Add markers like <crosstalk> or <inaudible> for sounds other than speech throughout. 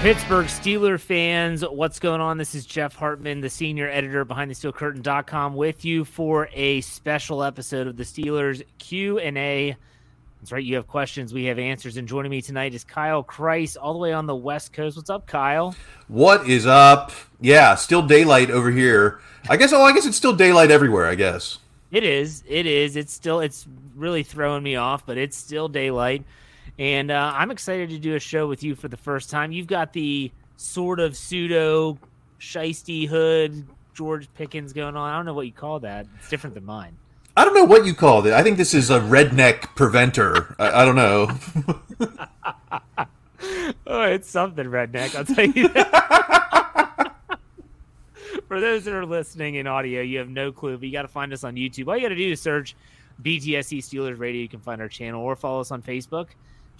Pittsburgh Steeler fans, what's going on? This is Jeff Hartman, the senior editor behind the steelcurtain.com with you for a special episode of the Steelers Q&A. That's right, you have questions, we have answers and joining me tonight is Kyle Kreis all the way on the West Coast. What's up, Kyle? What is up? Yeah, still daylight over here. I guess oh, I guess it's still daylight everywhere, I guess. It is. It is. It's still it's really throwing me off, but it's still daylight. And uh, I'm excited to do a show with you for the first time. You've got the sort of pseudo shisty hood George Pickens going on. I don't know what you call that. It's different than mine. I don't know what you called it. I think this is a redneck preventer. I, I don't know. <laughs> oh, it's something redneck. I'll tell you that. <laughs> For those that are listening in audio, you have no clue, but you got to find us on YouTube. All you got to do is search BTSC Steelers Radio. You can find our channel or follow us on Facebook.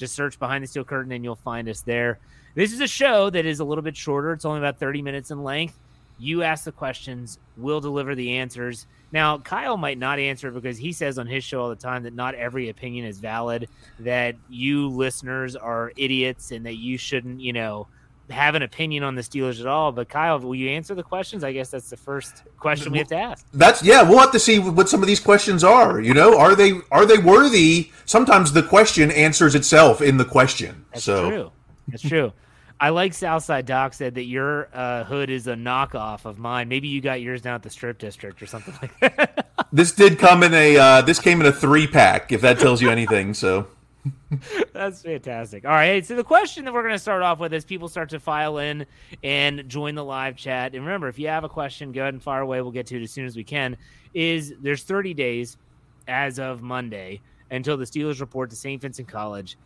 Just search Behind the Steel Curtain and you'll find us there. This is a show that is a little bit shorter. It's only about 30 minutes in length. You ask the questions, we'll deliver the answers. Now, Kyle might not answer because he says on his show all the time that not every opinion is valid, that you listeners are idiots and that you shouldn't, you know, have an opinion on the Steelers at all. But Kyle, will you answer the questions? I guess that's the first question we have to ask. That's yeah. We'll have to see what some of these questions are. You know, are they are they worthy? Sometimes the question answers itself in the question. That's so. true. That's true. I like Southside Doc said that your uh, hood is a knockoff of mine. Maybe you got yours down at the strip district or something like that. this did come in a uh, this came in a three pack. If that tells you anything, so. <laughs> That's fantastic. All right. So the question that we're going to start off with is people start to file in and join the live chat. And remember, if you have a question, go ahead and fire away. We'll get to it as soon as we can. Is there's 30 days as of Monday until the Steelers report to St. Vincent College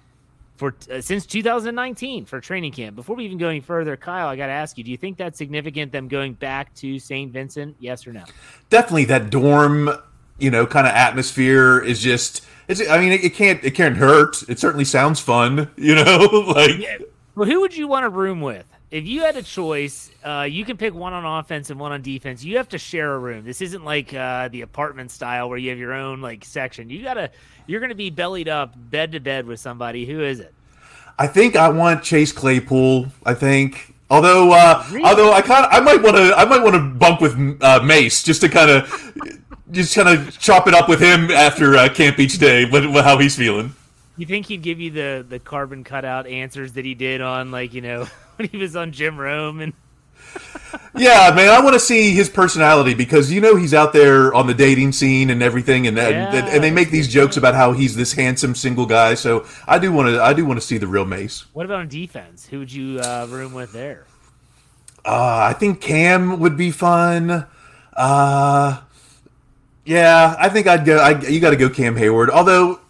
for uh, since 2019 for training camp. Before we even go any further, Kyle, I got to ask you: Do you think that's significant? Them going back to St. Vincent? Yes or no? Definitely. That dorm, you know, kind of atmosphere is just it's. I mean, it, it, can't. It can't hurt. It certainly sounds fun. <laughs> You know, <laughs> like. Yeah. Well, who would you want a room with? If you had a choice, uh, you can pick one on offense and one on defense. You have to share a room. This isn't like uh, the apartment style where you have your own like section. You gotta. You're gonna be bellied up, bed to bed with somebody. Who is it? I think I want Chase Claypool. I think. Although, uh, really? although I kind I might want to, I might want to bunk with uh, Mace just to kind of just kind of chop it up with him after uh, camp each day. What, what, how he's feeling? You think he'd give you the the carbon cutout answers that he did on like you know <laughs> when he was on Jim Rome and. <laughs> yeah, man, I want to see his personality because you know he's out there on the dating scene and everything, and yeah, and, and, they make these jokes about how he's this handsome single guy. So I do want to I do want to see the real Mace. What about on defense? Who would you uh, room with there? Uh, I think Cam would be fun. Uh, yeah, I think I'd go. I, you got to go Cam Heyward. Although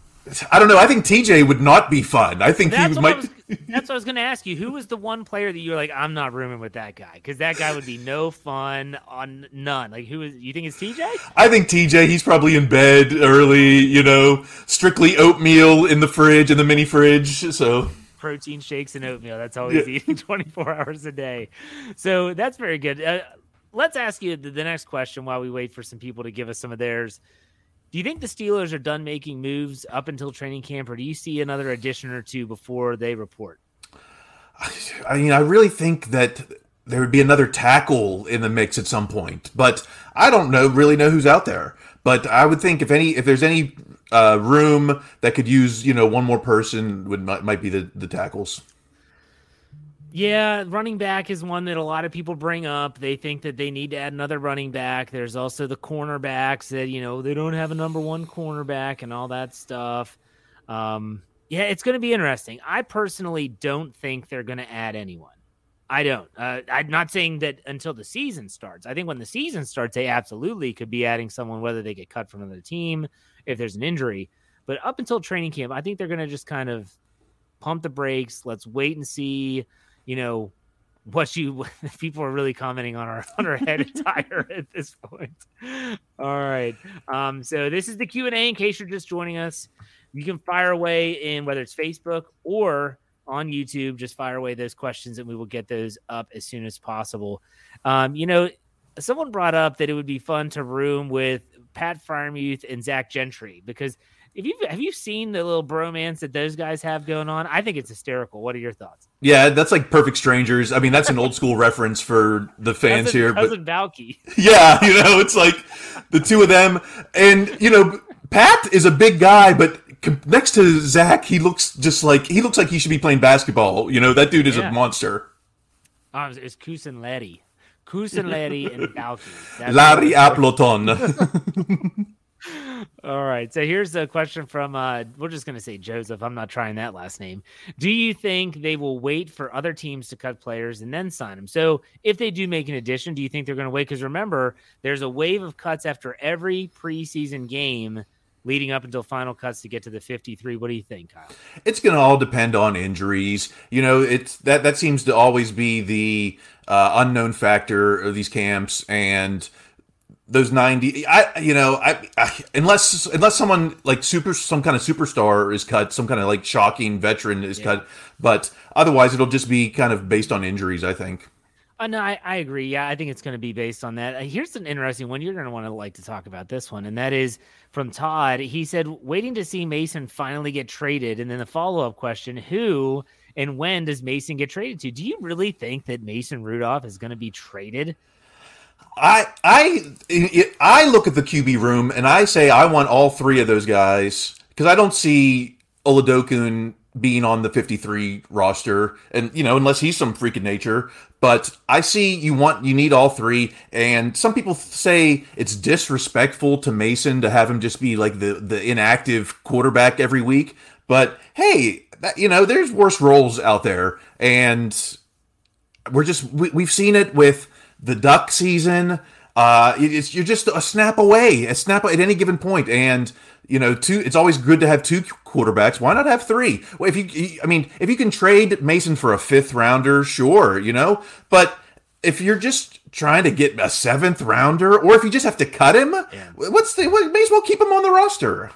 I don't know. I think TJ would not be fun. I think that's he might. Was, that's what I was going to ask you. Who was the one player that you were like, I'm not rooming with that guy because that guy would be no fun on none. Like, who is? You think it's TJ? I think TJ. He's probably in bed early. You know, strictly oatmeal in the fridge in the mini fridge. So protein shakes and oatmeal. That's all he's yeah. eating <laughs> 24 hours a day. So that's very good. Uh, let's ask you the, the next question while we wait for some people to give us some of theirs. Do you think the Steelers are done making moves up until training camp, or do you see another addition or two before they report? I mean, I really think that there would be another tackle in the mix at some point, but I don't know really know who's out there. But I would think if any, if there's any uh, room that could use, you know, one more person, would might, might be the the tackles. Yeah, running back is one that a lot of people bring up. They think that they need to add another running back. There's also the cornerbacks that, you know, they don't have a number one cornerback and all that stuff. Um, yeah, it's going to be interesting. I personally don't think they're going to add anyone. I don't. Uh, I'm not saying that until the season starts. I think when the season starts, they absolutely could be adding someone, whether they get cut from another team, if there's an injury. But up until training camp, I think they're going to just kind of pump the brakes. Let's wait and see, you know, what you <laughs> people are really commenting on our <laughs> on our head <laughs> attire at this point. All right. Um, so this is the Q and A. In case you're just joining us, you can fire away in whether it's Facebook or on YouTube. Just fire away those questions, and we will get those up as soon as possible. Um, you know, someone brought up that it would be fun to room with Pat Freiermuth and Zach Gentry because if you have you seen the little bromance that those guys have going on? I think it's hysterical. What are your thoughts? Yeah, that's like perfect strangers. I mean, that's an old <laughs> school reference for the fans cousin, here. Cousin but Balki. yeah, you know, it's like the two of them, and you know, Pat is a big guy, but next to Zach, he looks just like he looks like he should be playing basketball. You know, that dude is Yeah. a monster. Um, it's Kusin Letty. Kusin Letty and. <laughs> That's Larry Appleton. <laughs> All right. So here's a question from uh we're just gonna say Joseph. I'm not trying that last name. Do you think they will wait for other teams to cut players and then sign them? So if they do make an addition, do you think they're gonna wait? Because remember, there's a wave of cuts after every preseason game leading up until final cuts to get to the 53. What do you think, Kyle? it's going to all depend on injuries. You know, it's that that seems to always be the uh, unknown factor of these camps and those 90 I you know, I, I unless unless someone like super some kind of superstar is cut, some kind of like shocking veteran is Yeah. cut, but otherwise it'll just be kind of based on injuries, I think. Uh, no, I, I agree. Yeah, I think it's going to be based on that. Uh, here's an interesting one. You're going to want to like to talk about this one, and that is from Todd. He said, waiting to see Mason finally get traded. And then the follow up question who and when does Mason get traded to? Do you really think that Mason Rudolph is going to be traded? I I I look at the QB room and I say I want all three of those guys because I don't see Oladokun being on the 53 roster and you know unless he's some freak of nature but I see you want you need all three. And some people say it's disrespectful to Mason to have him just be like the the inactive quarterback every week but hey that, you know there's worse roles out there. And we're just we, we've seen it with the duck season. Uh, it's you're just a snap away a snap at any given point and you know two it's always good to have two quarterbacks why not have three well if you i mean if you can trade mason for a fifth rounder sure you know but if you're just trying to get a seventh rounder or if you just have to cut him what's the what, may as well keep him on the roster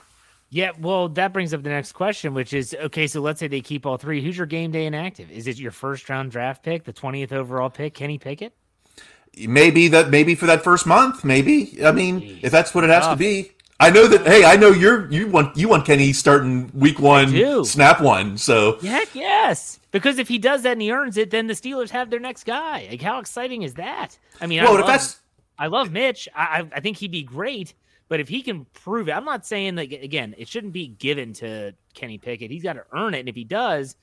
Yeah, well, that brings up the next question, which is okay. So let's say they keep all three. Who's your game day inactive? Is it your first round draft pick, the 20th overall pick, Kenny Pickett? Maybe that maybe for that first month maybe i mean Jeez. if that's what it has to be i know that hey i know you're you want you want kenny starting week one snap one so Heck yes. Because if he does that and he earns it, then the Steelers have their next guy. Like, how exciting is that? I mean, I love, if that's I love Mitch. I, I I think he'd be great. But if he can prove it, I'm not saying that again. It shouldn't be given to Kenny Pickett. He's got to earn it, and if he does,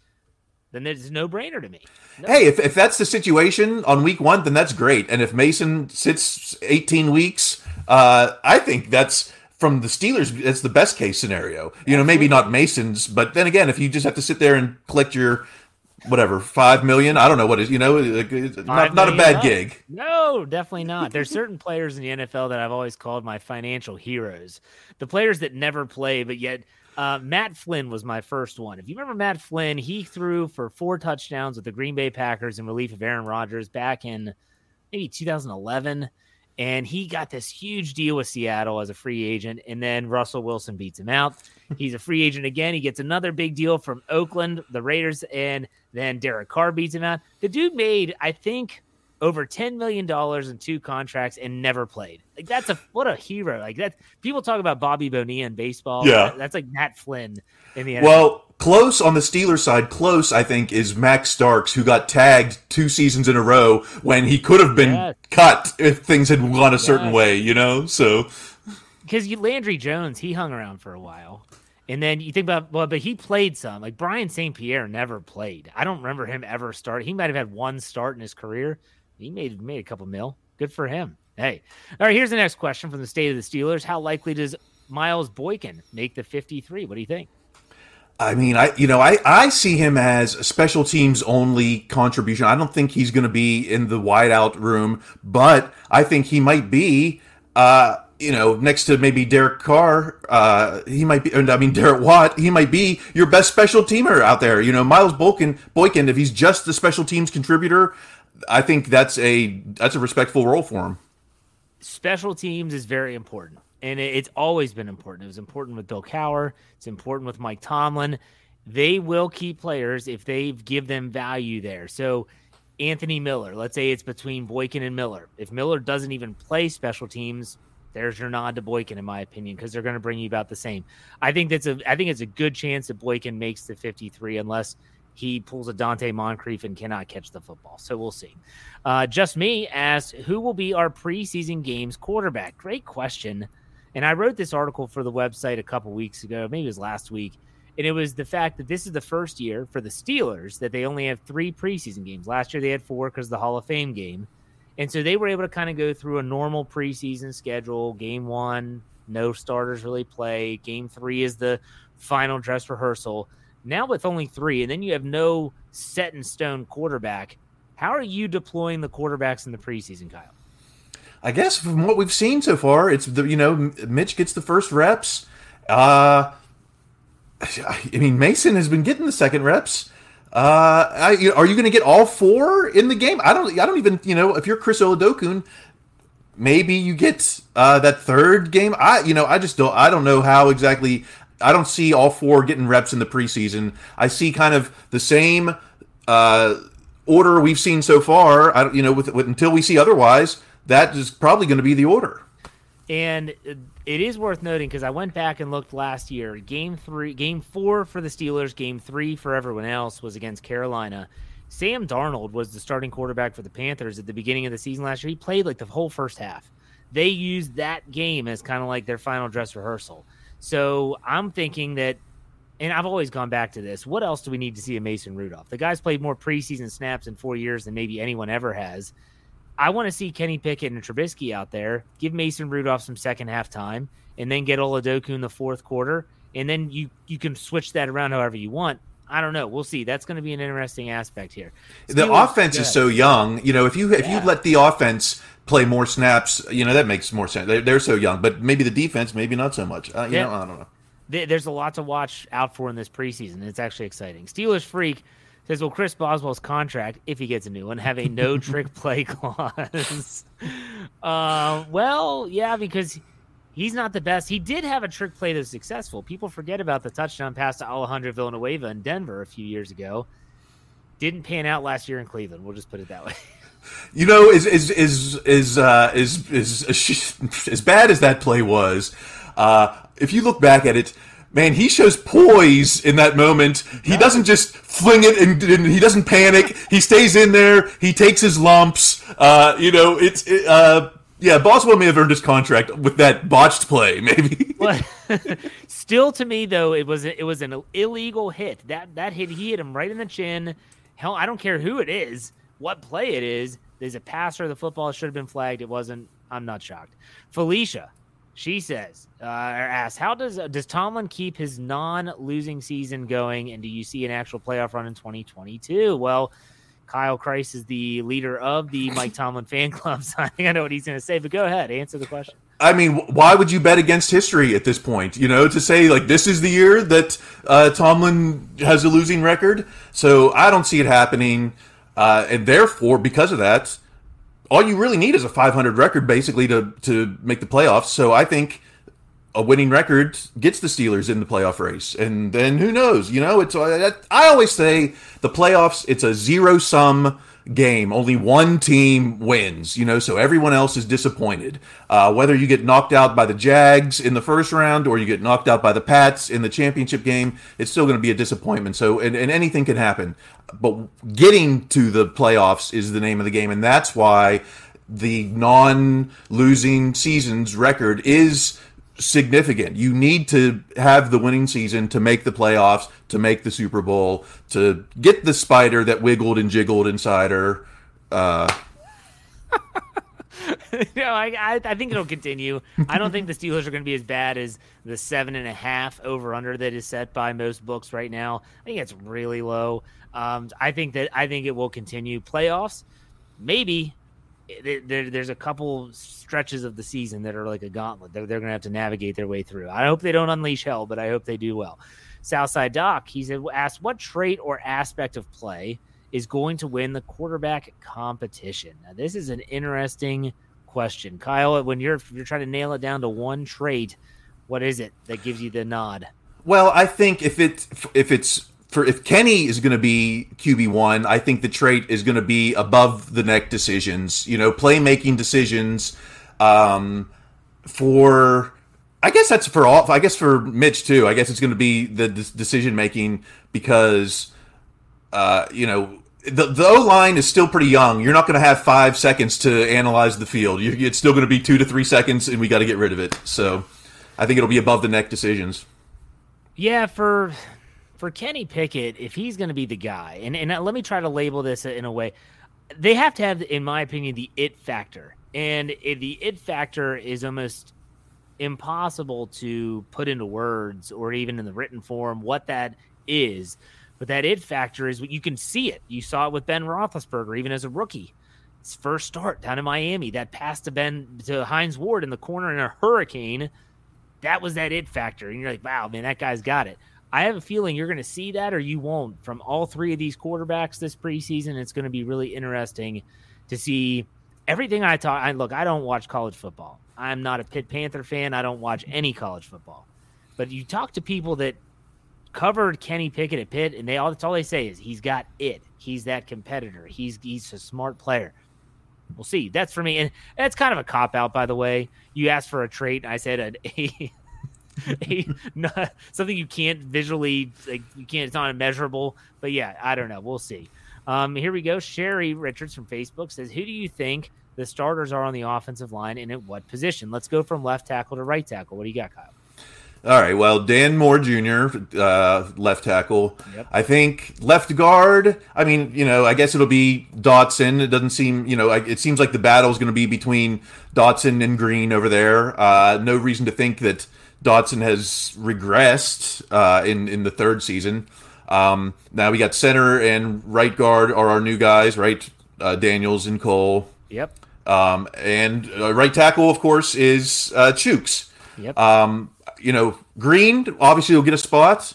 then it's no brainer to me. No- hey if, if that's the situation on week one then that's great and if mason sits 18 weeks uh i think that's from the steelers it's the best case scenario you know maybe not mason's but then again if you just have to sit there and collect your whatever five million i don't know what is you know like, it's Five not, not a bad bucks. gig No, definitely not. There's certain players in the NFL that I've always called my financial heroes. The players that never play, but yet uh, Matt Flynn was my first one. If you remember Matt Flynn, he threw for four touchdowns with the Green Bay Packers in relief of Aaron Rodgers back in maybe 2011. And he got this huge deal with Seattle as a free agent. And then Russell Wilson beats him out. <laughs> He's a free agent again. He gets another big deal from Oakland, the Raiders, and then Derek Carr beats him out. The dude made, I think, over $10 million in two contracts and never played. Like that's a what a hero. Like that people talk about Bobby Bonilla in baseball. Yeah. That- that's like Matt Flynn in the NFL. Well, close on the Steelers side, close I think is Max Starks, who got tagged two seasons in a row when he could have been Yes. cut if things had gone a certain Yes. way, you know. So because you Landry Jones, he hung around for a while. And then you think about well, but he played some. Like Brian St. Pierre never played. I don't remember him ever starting. He might have had one start in his career. He made made a couple mil. Good for him. Hey. All right, here's the next question from the state of the Steelers. How likely does Miles Boykin make the 53? What do you think? I mean, I you know, I I see him as a special teams only contribution. I don't think he's going to be in the wideout room, but I think he might be. Uh, you know, next to maybe Derek Carr, uh, he might be. And I mean, Derek Watt, he might be your best special teamer out there. You know, Miles Boykin, Boykin, if he's just the special teams contributor, I think that's a that's a respectful role for him. Special teams is very important and it's always been important. It was important with Bill Cowher. It's important with Mike Tomlin. They will keep players if they give them value there. So Anthony Miller, let's say it's between Boykin and Miller. If Miller doesn't even play special teams, there's your nod to Boykin, in my opinion, because they're going to bring you about the same. I think that's a I think it's a good chance that Boykin makes the 53 unless he pulls a Donte Moncrief and cannot catch the football. So we'll see. Uh, just me asked, who will be our preseason games quarterback? Great question. And I wrote this article for the website a couple weeks ago, maybe it was last week. And it was the fact that this is the first year for the Steelers that they only have three preseason games. Last year they had four because of the Hall of Fame game. And so they were able to kind of go through a normal preseason schedule. Game one, no starters really play. Game three is the final dress rehearsal. Now with only three, and then you have no set in stone quarterback. How are you deploying the quarterbacks in the preseason, Kyle? I guess from what we've seen so far, it's the you know Mitch gets the first reps. Uh, I mean Mason has been getting the second reps. Uh, I, are you going to get all four in the game? I don't. I don't even. You know, if you're Chris Oladokun, maybe you get uh, that third game. I you know I just don't. I don't know how exactly. I don't see all four getting reps in the preseason. I see kind of the same uh, order we've seen so far. I, you know, with, with until we see otherwise that is probably going to be the order. And it is worth noting because I went back and looked last year. Game three, game four for the Steelers, game three for everyone else was against Carolina. Sam Darnold was the starting quarterback for the Panthers at the beginning of the season last year. He played like the whole first half. They used that game as kind of like their final dress rehearsal. So I'm thinking that, and I've always gone back to this. What else do we need to see a Mason Rudolph? The guy's played more preseason snaps in four years than maybe anyone ever has. I want to see Kenny Pickett and Trubisky out there. Give Mason Rudolph some second half time, and then get Oladokun in the fourth quarter, and then you you can switch that around however you want. I don't know. We'll see. That's going to be an interesting aspect here. Steelers, the offense is so young. You know, if you if yeah. you let the offense play more snaps, you know that makes more sense. They're, they're so young, but maybe the defense, maybe not so much. Uh, you yeah. know, I don't know. There's a lot to watch out for in this preseason. It's actually exciting. Steelers freak says, "Will Chris Boswell's contract, if he gets a new one, have a no trick <laughs> play clause?" <laughs> uh, well, yeah, because he's not the best. He did have a trick play that was successful. People forget about the touchdown pass to Alejandro Villanueva in Denver a few years ago. Didn't pan out last year in Cleveland. We'll just put it that way. <laughs> You know, is is is is uh, is, is, is <laughs> as bad as that play was. Uh, if you look back at it, man, he shows poise in that moment. He doesn't just fling it and, and, he doesn't panic. He stays in there. He takes his lumps. Uh, you know, it's it, uh, yeah. Boswell may have earned his contract with that botched play, <laughs> maybe. <laughs> Still, to me though, it was it was an illegal hit. That that hit he hit him right in the chin. Hell, I don't care who it is, what play it is. There's a passer. The football should have been flagged. It wasn't. I'm not shocked. Felicia, she says, uh, or asks, how does does Tomlin keep his non-losing season going, and do you see an actual playoff run in 2022? Well, Kyle Kreis is the leader of the Mike <laughs> Tomlin fan club, so I think I know what he's going to say. But go ahead, answer the question. I mean, why would you bet against history at this point? You know, to say like this is the year that uh, Tomlin has a losing record. So I don't see it happening, uh, and therefore, because of that, all you really need is a 500 record basically to to make the playoffs. So I think a winning record gets the Steelers in the playoff race, and then who knows? You know, it's I always say the playoffs. It's a zero sum game. Only one team wins, you know, so everyone else is disappointed. Uh, whether you get knocked out by the Jags in the first round or you get knocked out by the Pats in the championship game, it's still going to be a disappointment. So, and, and anything can happen. But getting to the playoffs is the name of the game. And that's why the non losing seasons record is significant. You need to have the winning season to make the playoffs, to make the Super Bowl, to get the spider that wiggled and jiggled inside her. Uh, <laughs> no, I, I, I think it'll continue. I don't think the Steelers are going to be as bad as the seven and a half over under that is set by most books right now. I think it's really low. Um, I think that I think it will continue. Playoffs, maybe. There, there's a couple stretches of the season that are like a gauntlet. They're, they're going to have to navigate their way through. I hope they don't unleash hell, but I hope they do well. Southside Doc, he's asked what trait or aspect of play is going to win the quarterback competition. Now, this is an interesting question, Kyle. When you're you're trying to nail it down to one trait, what is it that gives you the nod? Well, I think if it if it's for if Kenny is going to be QB one, I think the trait is going to be above the neck decisions. You know, playmaking decisions. Um, for I guess that's for all. I guess for Mitch too. I guess it's going to be the decision making because, uh, you know, the the O line is still pretty young. You're not going to have five seconds to analyze the field. You, it's still going to be two to three seconds, and we got to get rid of it. So, I think it'll be above the neck decisions. Yeah, for for Kenny Pickett, if he's going to be the guy, and and uh, let me try to label this in a way, they have to have, in my opinion, the it factor, and the it factor is almost impossible to put into words or even in the written form what that is. But that it factor is what you can see it. You saw it with Ben Roethlisberger, even as a rookie. His first start down in Miami, that pass to Ben to Hines Ward in the corner in a hurricane, that was that it factor. And you're like, wow, man, that guy's got it. I have a feeling you're going to see that or you won't from all three of these quarterbacks this preseason. It's going to be really interesting to see everything I talk. I look, I don't watch college football. I'm not a Pitt Panther fan. I don't watch any college football. But you talk to people that covered Kenny Pickett at Pitt, and they all that's all they say is he's got it. He's that competitor. He's he's a smart player. We'll see. That's for me, and that's kind of a cop out, by the way. You asked for a trait, and I said a, <laughs> a, <laughs> a not, something you can't visually like. You can't. It's not immeasurable. But yeah, I don't know. We'll see. Um, here we go. Sherry Richards from Facebook says, "Who do you think the starters are on the offensive line and at what position?" Let's go from left tackle to right tackle. What do you got, Kyle? All right. Well, Dan Moore Jr., uh, left tackle. Yep. I think left guard. I mean, you know, I guess it'll be Dotson. It doesn't seem, you know, it seems like the battle is going to be between Dotson and Green over there. Uh, no reason to think that Dotson has regressed uh, in in the third season. Um, now we got center and right guard are our new guys, right? Uh, Daniels and Cole. Yep. Um, and uh, right tackle, of course, is uh, Chuks. Yep. Um, you know, Green obviously will get a spot.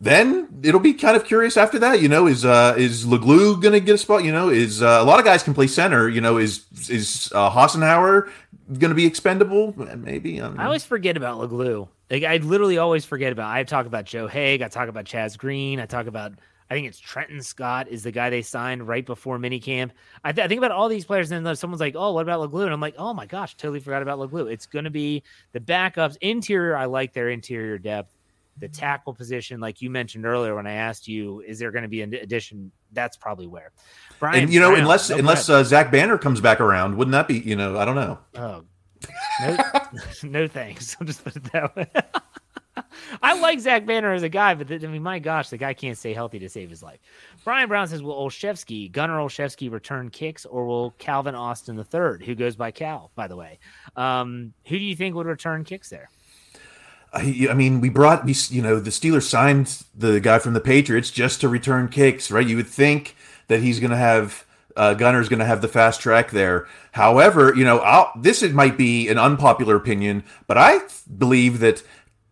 Then it'll be kind of curious after that. You know, is uh, is Leglue going to get a spot? You know, is uh, a lot of guys can play center. You know, is is uh, Hassenauer going to be expendable? Maybe. I, I, always forget about Leglue. Like I literally always forget about. I talk about Joe Haeg. I talk about Chaz Green. I talk about I think it's Trenton Scott is the guy they signed right before minicamp. I, th- I think about all these players, and then someone's like, "Oh, what about Leglue?" And I'm like, "Oh my gosh, totally forgot about Leglue." It's going to be the backups. Interior, I like their interior depth. The tackle position, like you mentioned earlier, when I asked you, is there going to be an addition? That's probably where. Brian, and you know, Brown, unless unless uh, Zach Banner comes back around, wouldn't that be? You know, I don't know. Oh, no, <laughs> no thanks. I'll just put it that way. <laughs> I like Zach Banner as a guy, but I mean, my gosh, the guy can't stay healthy to save his life. Brian Brown says, "Will Olszewski, Gunnar Olszewski, return kicks, or will Calvin Austin the third, who goes by Cal, by the way, um, who do you think would return kicks there?" I, I mean, we brought we you know the Steelers signed the guy from the Patriots just to return kicks, right? You would think that he's going to have uh, Gunnar's going to have the fast track there. However, you know, I'll, this might be an unpopular opinion, but I believe that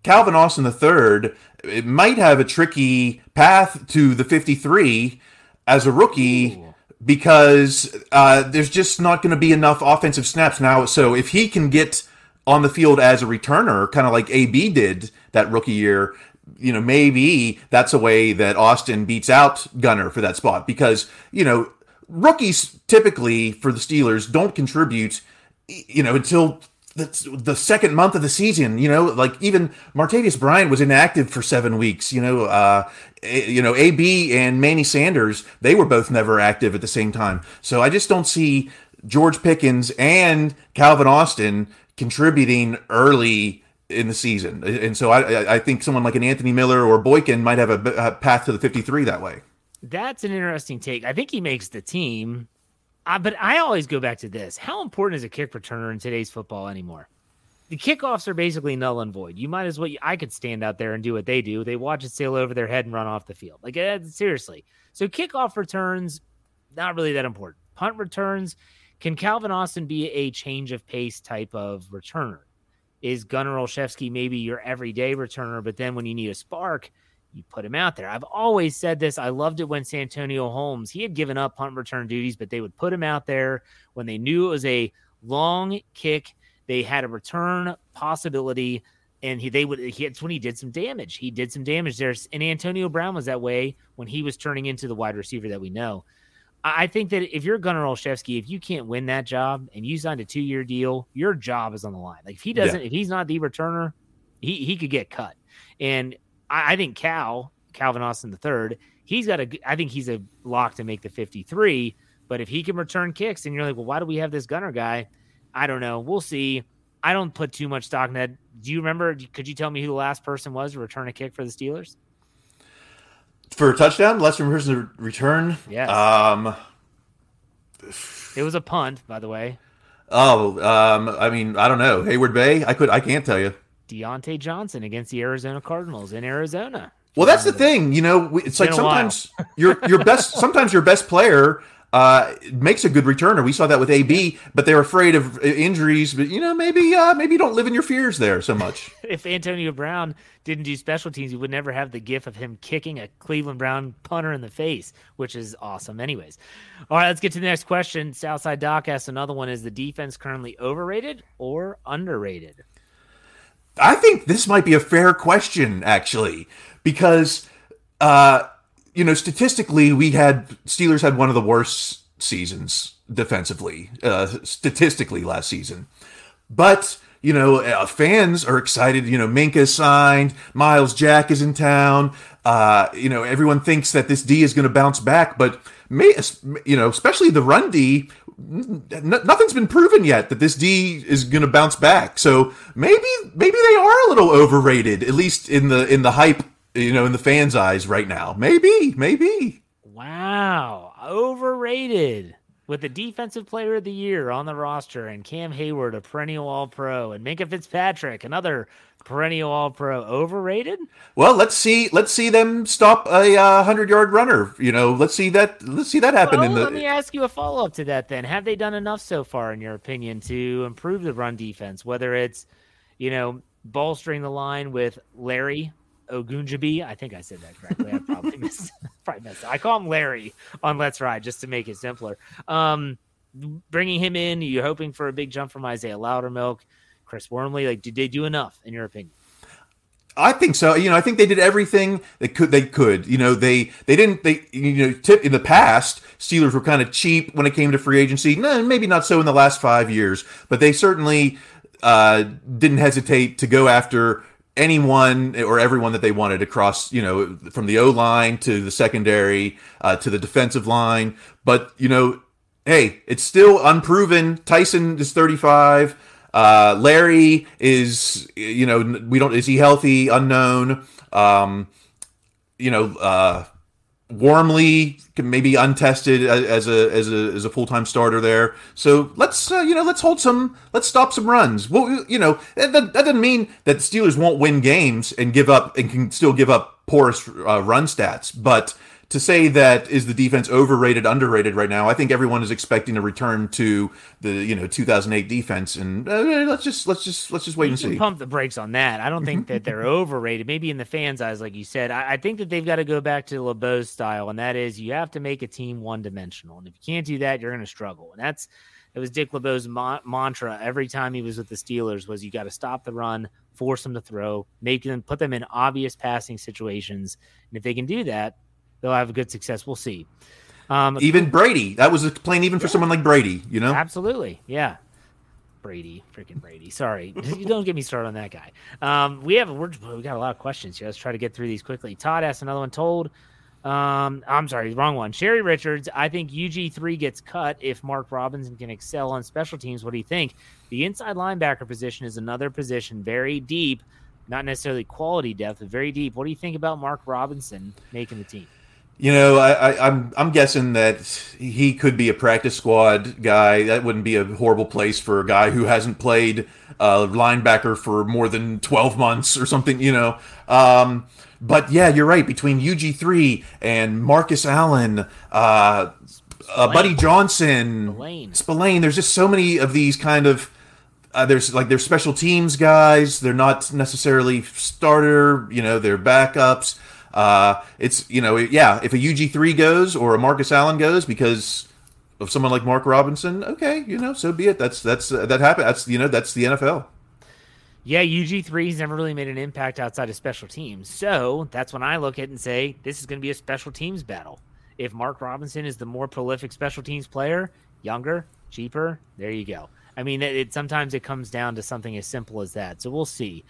Calvin Austin III it might have a tricky path to the 53 as a rookie Ooh. because uh, there's just not going to be enough offensive snaps now. So if he can get on the field as a returner, kind of like AB did that rookie year, you know, maybe that's a way that Austin beats out Gunnar for that spot because, you know, rookies typically for the Steelers don't contribute, you know, until the, the second month of the season, you know, like even Martavis Bryant was inactive for seven weeks. You know, uh, you know, AB and Manny Sanders, they were both never active at the same time. So I just don't see George Pickens and Calvin Austin contributing early in the season. And so I, I think someone like an Anthony Miller or Boykin might have a, a path to the 53 that way. That's an interesting take. I think he makes the team Uh, but I always go back to this: how important is a kick returner in today's football anymore? The kickoffs are basically null and void. You might as well. I could stand out there and do what they do. They watch it sail over their head and run off the field. Like uh, seriously. So kickoff returns, not really that important. Punt returns, can Calvin Austin be a change of pace type of returner? Is Gunnar Olszewski maybe your everyday returner, but then when you need a spark, you put him out there? I've always said this. I loved it when Santonio Holmes, he had given up punt return duties, but they would put him out there when they knew it was a long kick. They had a return possibility, and he they would. He, that's when he did some damage. He did some damage there, and Antonio Brown was that way when he was turning into the wide receiver that we know. I think that if you're Gunnar Olszewski, if you can't win that job and you signed a two year deal, your job is on the line. Like if he doesn't, yeah. if he's not the returner, he he could get cut. And I, I think Cal Calvin Austin the third, he's got a. I think he's a lock to make the 53. But if he can return kicks, and you're like, well, why do we have this Gunnar guy? I don't know. We'll see. I don't put too much stock in that. Do you remember? Could you tell me who the last person was to return a kick for the Steelers? For a touchdown, less than person to return. Yes. Um, it was a punt, by the way. Oh, um, I mean, I don't know. Heyward-Bey, I could, I can't tell you. Diontae Johnson against the Arizona Cardinals in Arizona. Well, that's the thing, you know. It's, it's like sometimes your your best, sometimes your best player uh, makes a good returner. We saw that with AB, but they're afraid of injuries. But you know, maybe uh, maybe you don't live in your fears there so much. <laughs> if Antonio Brown didn't do special teams, you would never have the gif of him kicking a Cleveland Brown punter in the face, which is awesome. Anyways, all right, let's get to the next question. Southside Doc asks another one: Is the defense currently overrated or underrated? I think this might be a fair question, actually, because. Uh, you know, statistically, we had Steelers had one of the worst seasons defensively, uh, statistically last season. But you know, uh, fans are excited. You know, Minkah signed, Myles Jack is in town. Uh, you know, everyone thinks that this D is going to bounce back, but may, you know, especially the run D, n- nothing's been proven yet that this D is going to bounce back. So maybe, maybe they are a little overrated, at least in the in the hype you know, in the fans' eyes right now. Maybe, maybe. Wow, overrated. With the defensive player of the year on the roster and Cam Heyward, a perennial all pro, and Minkah Fitzpatrick, another perennial all pro, overrated? Well, let's see. Let's see them stop a uh, hundred yard runner. You know, let's see that. Let's see that happen. Well, in the. Let me ask you a follow up to that. Then, have they done enough so far, in your opinion, to improve the run defense? Whether it's, you know, bolstering the line with Larry Ogunjobi. I think I said that correctly. I probably <laughs> missed. probably. I call him Larry on Let's Ride just to make it simpler. Um, bringing him in, you're hoping for a big jump from Isaiah Loudermilk, Chris Wormley. Like, did they do enough in your opinion? I think so. You know, I think they did everything they could. They could. You know, they they didn't. They you know, tip in the past, Steelers were kind of cheap when it came to free agency. No, maybe not so in the last five years, but they certainly uh, didn't hesitate to go after anyone or everyone that they wanted across, you know, from the O line to the secondary uh, to the defensive line. But you know, hey, it's still unproven. Tyson is 35. Uh, Larry is, you know, we don't. Is he healthy? Unknown. Um, you know, uh, Wormley maybe untested as a as a as a full time starter there. So let's uh, you know let's hold some let's stop some runs. Well, you know that, that doesn't mean that the Steelers won't win games and give up and can still give up porous uh, run stats, but to say that is the defense overrated, underrated right now. I think everyone is expecting a return to the you know 2008 defense, and uh, let's just let's just let's just wait and see. Pump the brakes on that. I don't think that they're overrated. Maybe in the fans' eyes, like you said, I, I think that they've got to go back to LeBeau's style, and that is you have to make a team one dimensional, and if you can't do that, you're going to struggle, and that's. It was Dick LeBeau's ma- mantra every time he was with the Steelers was you got to stop the run, force them to throw, make them put them in obvious passing situations, and if they can do that, they'll have a good success. We'll see. Um, even Brady, that was a complaint even for yeah. someone like Brady, you know? Absolutely. Yeah. Brady, freaking Brady. Sorry, <laughs> don't get me started on that guy. Um, we have we got a lot of questions here. Let's try to get through these quickly. Todd asked another one. Told, um, I'm sorry, wrong one. Sherry Richards. I think UG three gets cut if Mark Robinson can excel on special teams. What do you think? The inside linebacker position is another position very deep, not necessarily quality depth, but very deep. What do you think about Mark Robinson making the team? You know, I, I, I'm I'm guessing that he could be a practice squad guy. That wouldn't be a horrible place for a guy who hasn't played uh, linebacker for more than 12 months or something. You know, um, but yeah, you're right. Between UG3 and Marcus Allen, uh, uh, Buddy Johnson, Spillane. Spillane, there's just so many of these kind of. Uh, there's like they're special teams guys. They're not necessarily starter. You know, they're backups. Uh, it's you know, yeah. If a UG three goes or a Marcus Allen goes because of someone like Mark Robinson, okay, you know, so be it. That's that's uh, that happened. That's you know, that's the NFL. Yeah, UG3's never really made an impact outside of special teams. So that's when I look at it and say, this is going to be a special teams battle. If Mark Robinson is the more prolific special teams player, younger, cheaper, there you go. I mean, it, it sometimes it comes down to something as simple as that. So we'll see.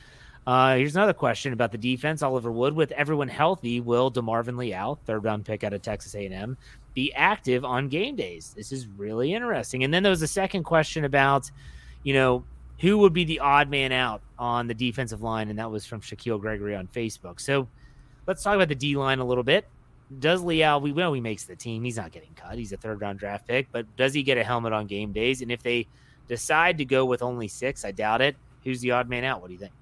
Uh, here's another question about the defense. Oliver Wood, with everyone healthy, will Demarvin Leal, third round pick out of Texas A&M, be active on game days? This is really interesting. And then there was a second question about, you know, who would be the odd man out on the defensive line, and that was from Shaquille Gregory on Facebook. So let's talk about the D line a little bit. Does Leal? We know he makes the team. He's not getting cut. He's a third round draft pick, but does he get a helmet on game days? And if they decide to go with only six, I doubt it. Who's the odd man out? What do you think?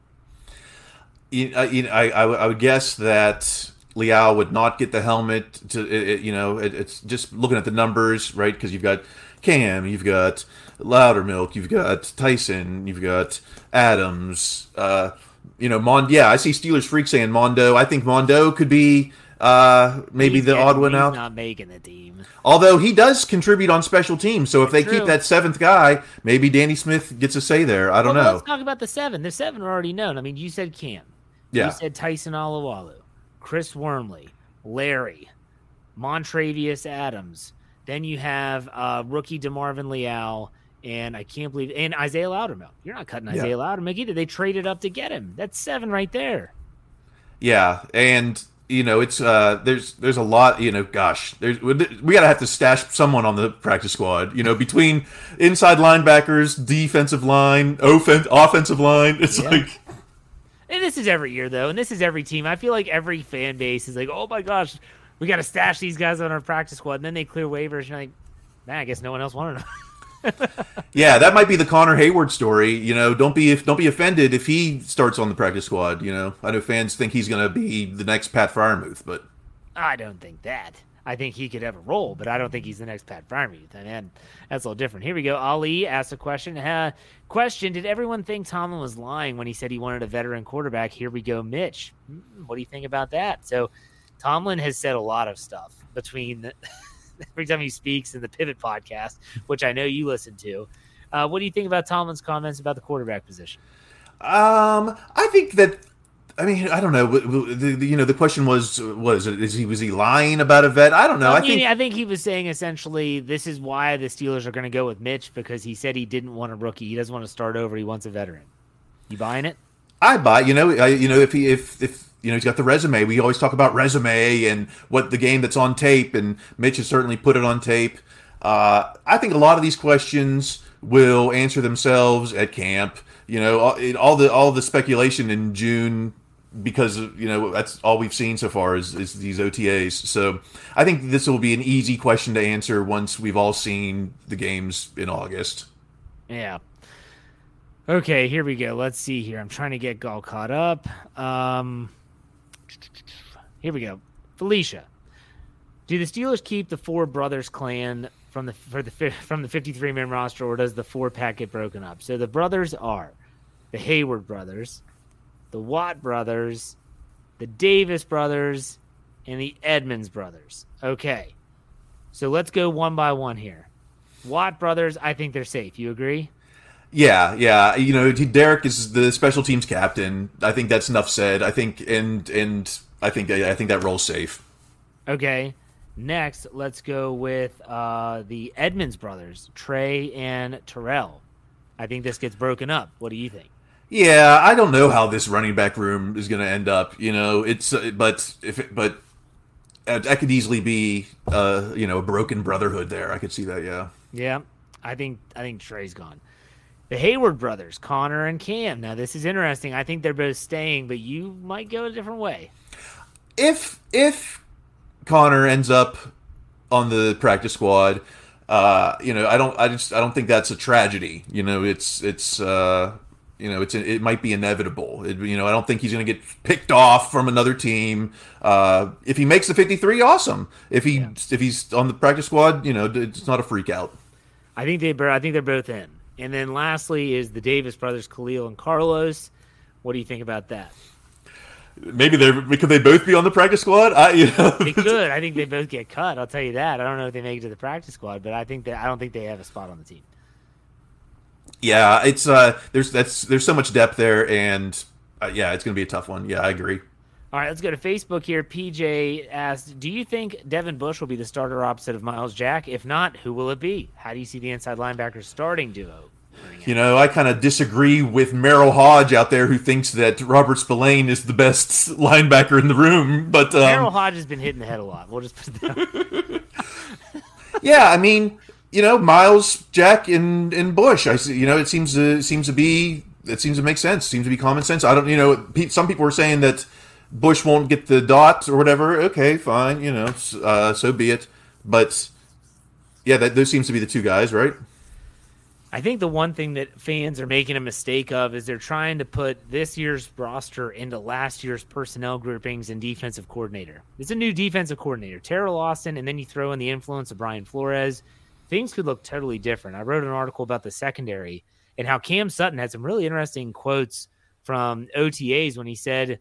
You, I, I, I would guess that Leal would not get the helmet. To it, it, you know, it, it's just looking at the numbers, right? Because you've got Cam, you've got Loudermilk, you've got Tyson, you've got Adams. Uh, you know, Mond. Yeah, I see Steelers freak saying Mondeaux. I think Mondeaux could be uh, maybe He's the odd one out. Not making the team. Although he does contribute on special teams, so if they True. keep that seventh guy, maybe Danny Smith gets a say there. I don't Well, know. Let's talk about the seven. The seven are already known. I mean, you said Cam. Yeah. You said Tyson Alualu, Chris Wormley, Larry, Montravius Adams. Then you have uh, rookie Demarvin Leal, and I can't believe and Isaiah Loudermilk. You're not cutting Yeah. Isaiah Loudermilk either. They traded up to get him. That's seven right there. Yeah, and you know it's uh there's there's a lot you know gosh there's we gotta have to stash someone on the practice squad you know between inside linebackers defensive line offen- offensive line it's Yeah. like And this is every year though, and this is every team. I feel like every fan base is like, "Oh my gosh, we got to stash these guys on our practice squad." And then they clear waivers, and you're like, "Man, I guess no one else wanted them." <laughs> yeah that might be the Connor Heyward story you know don't be if don't be offended if he starts on the practice squad you know I know fans think he's gonna be the next Pat Freiermuth but I don't think that. I think he could have a role, but I don't think he's the next Pat Freiermuth. And then that's a little different. Here we go. Ali asked a question. Uh, question: Did everyone think Tomlin was lying when he said he wanted a veteran quarterback? Here we go, Mitch. Hmm, What do you think about that? So, Tomlin has said a lot of stuff between the, <laughs> every time he speaks in the Pivot podcast, which I know you listen to. Uh, what do you think about Tomlin's comments about the quarterback position? um I think that I mean I don't know the, the- you know the question was was it is he was he lying about a vet I don't know I, I think I think he was saying essentially this is why the Steelers are going to go with Mitch because he said he didn't want a rookie. He doesn't want to start over. He wants a veteran. You buying it? I buy. You know, I, you know, if he if if you know he's got the resume. We always talk about resume and what the game that's on tape, and Mitch has certainly put it on tape. Uh, I think a lot of these questions will answer themselves at camp. You know, all, all the all the speculation in June because you know that's all we've seen so far is, is these OTAs. So I think this will be an easy question to answer once we've all seen the games in August. Yeah. Okay, here we go. Let's see here. I'm trying to get all caught up. Um, here we go. Felicia, do the Steelers keep the four brothers clan from the for the from the 53 man roster, or does the four pack get broken up? So the brothers are the Heyward brothers, the Watt brothers, the Davis brothers, and the Edmunds brothers. Okay, so let's go one by one here. Watt brothers, I think they're safe. You agree? Yeah, yeah. You know, Derek is the special teams captain. I think that's enough said. I think, and and I think I think that role's safe. Okay. Next, let's go with uh, the Edmunds brothers, Trey and Terrell. I think this gets broken up. What do you think? Yeah, I don't know how this running back room is going to end up. You know, it's uh, but if it, but uh, that could easily be uh you know a broken brotherhood there. I could see that. Yeah. Yeah, I think I think Trey's gone. The Heyward brothers, Connor and Cam. Now this is interesting. I think they're both staying, but you might go a different way. If if Connor ends up on the practice squad, uh, you know, I don't, I just, I don't think that's a tragedy. You know, it's, it's, uh, you know, it's, it might be inevitable. It, you know, I don't think he's going to get picked off from another team. Uh, if he makes the 53, awesome. If he, yeah. if he's on the practice squad, you know, it's not a freak out. I think they, I think they're both in. And then lastly is the Davis brothers, Khalil and Carlos. What do you think about that? Maybe they're could they both be on the practice squad? I you know they could. I think they both get cut. I'll tell you that. I don't know if they make it to the practice squad, but I think that I don't think they have a spot on the team. Yeah, it's uh there's that's there's so much depth there, and uh, yeah, it's gonna be a tough one. Yeah, I agree. All right, let's go to Facebook here. PJ asked, "Do you think Devin Bush will be the starter opposite of Myles Jack? If not, who will it be? How do you see the inside linebacker starting duo?" You know, I kind of disagree with Merril Hoge out there who thinks that Robert Spillane is the best linebacker in the room. But um, Merril Hoge has been hitting the head a lot. We'll just put that. <laughs> <laughs> yeah, I mean, you know, Myles, Jack, and and Bush. I see. You know, it seems to seems to be it seems to make sense. Seems to be common sense. I don't. You know, some people are saying that Bush won't get the dots or whatever. Okay, fine. You know, uh, so be it. But yeah, that those seems to be the two guys, right? I think the one thing that fans are making a mistake of is they're trying to put this year's roster into last year's personnel groupings and defensive coordinator. It's a new defensive coordinator, Teryl Austin, and then you throw in the influence of Brian Flores. Things could look totally different. I wrote an article about the secondary and how Cam Sutton had some really interesting quotes from OTAs when he said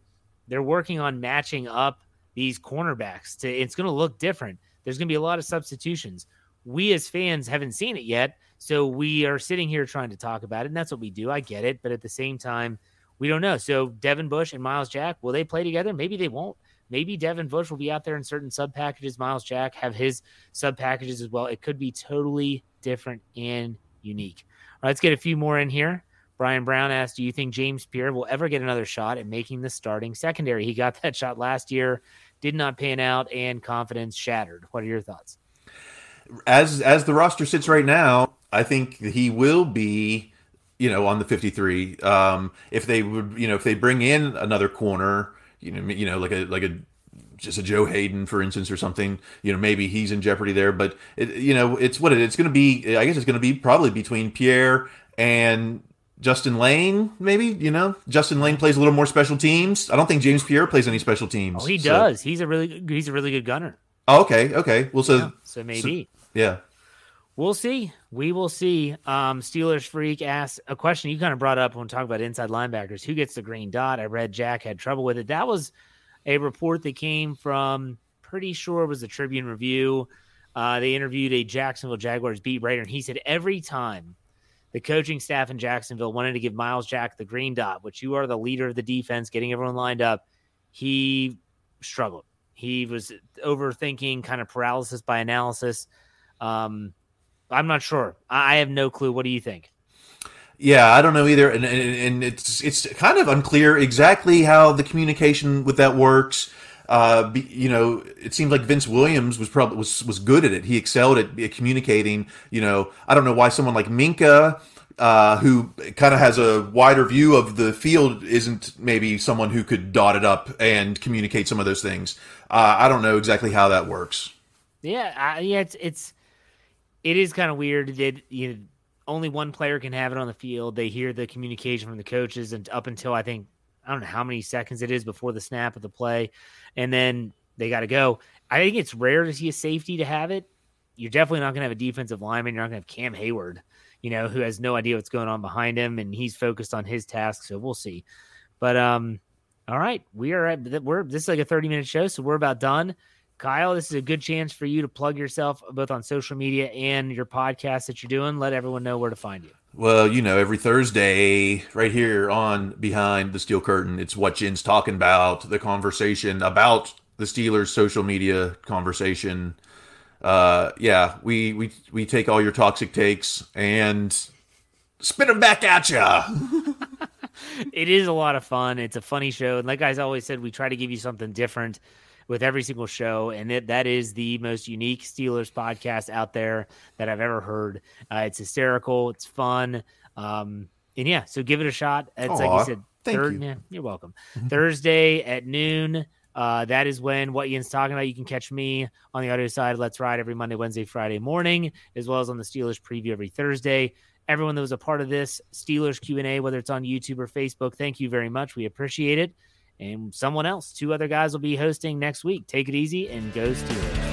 they're working on matching up these cornerbacks to it's going to look different. There's going to be a lot of substitutions. We as fans haven't seen it yet so we are sitting here trying to talk about it, and that's what we do. I get it, but at the same time, we don't know. So Devin Bush and Myles Jack, will they play together? Maybe they won't. Maybe Devin Bush will be out there in certain sub packages. Myles Jack have his sub packages as well. It could be totally different and unique. All right, let's get a few more in here. Brian Brown asked, Do you think James Pierre will ever get another shot at making the starting secondary? He got that shot last year, did not pan out, and confidence shattered. What are your thoughts? As as the roster sits right now, I think he will be, you know, on the 53. Um, if they would, you know, if they bring in another corner, you know, you know, like a like a just a Joe Haden, for instance, or something, you know, maybe he's in jeopardy there. But it, you know, it's what it, it's going to be. I guess it's going to be probably between Pierre and Justin Layne, maybe you know, Justin Layne plays a little more special teams. I don't think James Pierre plays any special teams. Oh, he so. does. He's a really he's a really good gunner. Oh, okay, okay. Well, so yeah, so maybe so, yeah. We'll see. We will see. Um, Steelers Freak asked a question you kind of brought up when talking about inside linebackers. Who gets the green dot? I read Jack had trouble with it. That was a report that came from, pretty sure it was the Tribune Review. Uh, they interviewed a Jacksonville Jaguars beat writer, and he said every time the coaching staff in Jacksonville wanted to give Myles Jack the green dot, which you are the leader of the defense, getting everyone lined up, he struggled. He was overthinking, kind of paralysis by analysis. Um, I'm not sure. I have no clue. What do you think? Yeah, I don't know either, and, and, and it's it's kind of unclear exactly how the communication with that works. Uh, you know, it seems like Vince Williams was probably was was good at it. He excelled at, at communicating. You know, I don't know why someone like Minkah, uh, who kind of has a wider view of the field, isn't maybe someone who could dot it up and communicate some of those things. Uh, I don't know exactly how that works. Yeah, I, yeah, it's it's it is kind of weird that you know, only one player can have it on the field. They hear the communication from the coaches, and up until I think I don't know how many seconds it is before the snap of the play, and then they got to go. I think it's rare to see a safety to have it. You're definitely not going to have a defensive lineman. You're not going to have Cam Heyward, you know, who has no idea what's going on behind him, and he's focused on his task. So we'll see. But um, all right, we are at we're this is like a 30 minute show, so we're about done. Kyle, this is a good chance for you to plug yourself both on social media and your podcast that you're doing. Let everyone know where to find you. Well, you know, every Thursday, right here on Behind the Steel Curtain, it's what Jen's talking about the conversation about the Steelers' social media conversation. Uh, yeah, we we we take all your toxic takes and spit them back at you. <laughs> it is a lot of fun. It's a funny show, and like guys always said, we try to give you something different with every single show, and it, that is the most unique Steelers podcast out there that I've ever heard. Uh, it's hysterical, it's fun, um, and yeah. So give it a shot. It's Aww, like you said, third. You. Yeah, you're welcome. Mm-hmm. Thursday at noon. Uh, that is when what Ian's talking about. You can catch me on the audio side. Let's ride every Monday, Wednesday, Friday morning, as well as on the Steelers preview every Thursday. Everyone that was a part of this Steelers Q and A, whether it's on YouTube or Facebook, thank you very much. We appreciate it and someone else, two other guys will be hosting next week. Take it easy and go Steelers.